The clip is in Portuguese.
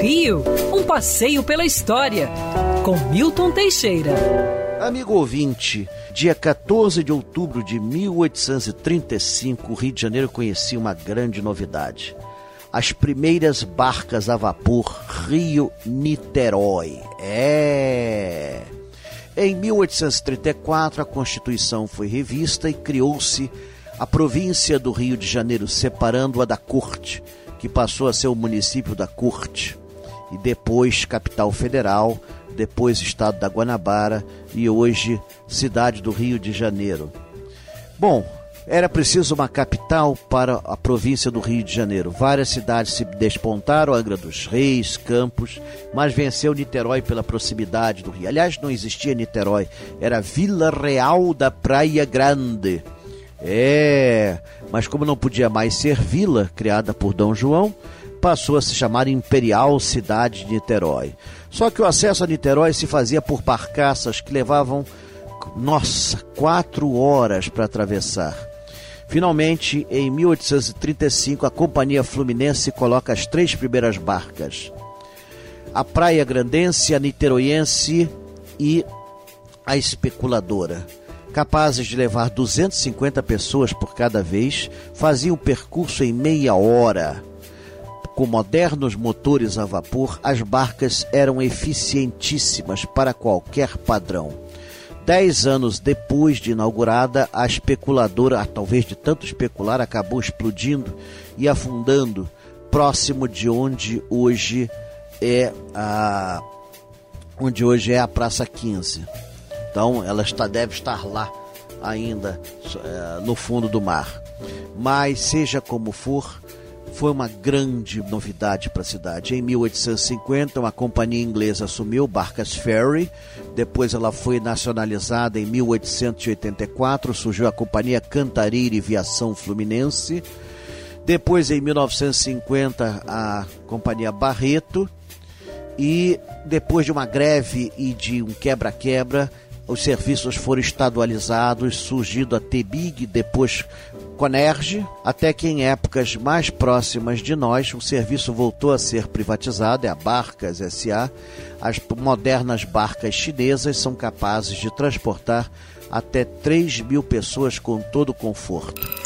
Rio, um passeio pela história, com Milton Teixeira. Amigo ouvinte, dia 14 de outubro de 1835, o Rio de Janeiro conhecia uma grande novidade. As primeiras barcas a vapor Rio-Niterói. É. Em 1834, a Constituição foi revista e criou-se a província do Rio de Janeiro, separando-a da Corte, que passou a ser o município da Corte, e depois capital federal, depois estado da Guanabara e hoje cidade do Rio de Janeiro. Bom, era preciso uma capital para a província do Rio de Janeiro. Várias cidades se despontaram, Angra dos Reis, Campos, mas venceu Niterói pela proximidade do Rio. Aliás, não existia Niterói, era Vila Real da Praia Grande. É, mas como não podia mais ser vila, criada por Dom João, passou a se chamar Imperial Cidade de Niterói. Só que o acesso a Niterói se fazia por barcaças que levavam, nossa, quatro horas para atravessar. Finalmente, em 1835, a Companhia Fluminense coloca as três primeiras barcas: a Praia Grandense, a Niteroiense e a Especuladora capazes de levar 250 pessoas por cada vez, faziam o percurso em meia hora. Com modernos motores a vapor, as barcas eram eficientíssimas para qualquer padrão. Dez anos depois de inaugurada, a especuladora, talvez de tanto especular, acabou explodindo e afundando próximo de onde hoje é a onde hoje é a Praça 15. Então ela está, deve estar lá ainda é, no fundo do mar. Mas seja como for, foi uma grande novidade para a cidade. Em 1850, uma companhia inglesa assumiu Barcas Ferry. Depois ela foi nacionalizada em 1884, surgiu a companhia Cantareira e Viação Fluminense. Depois, em 1950, a companhia Barreto. E depois de uma greve e de um quebra-quebra, os serviços foram estadualizados, surgindo a TBIG, depois Conerge, até que em épocas mais próximas de nós o serviço voltou a ser privatizado, é a Barcas SA. As modernas barcas chinesas são capazes de transportar até 3 mil pessoas com todo conforto.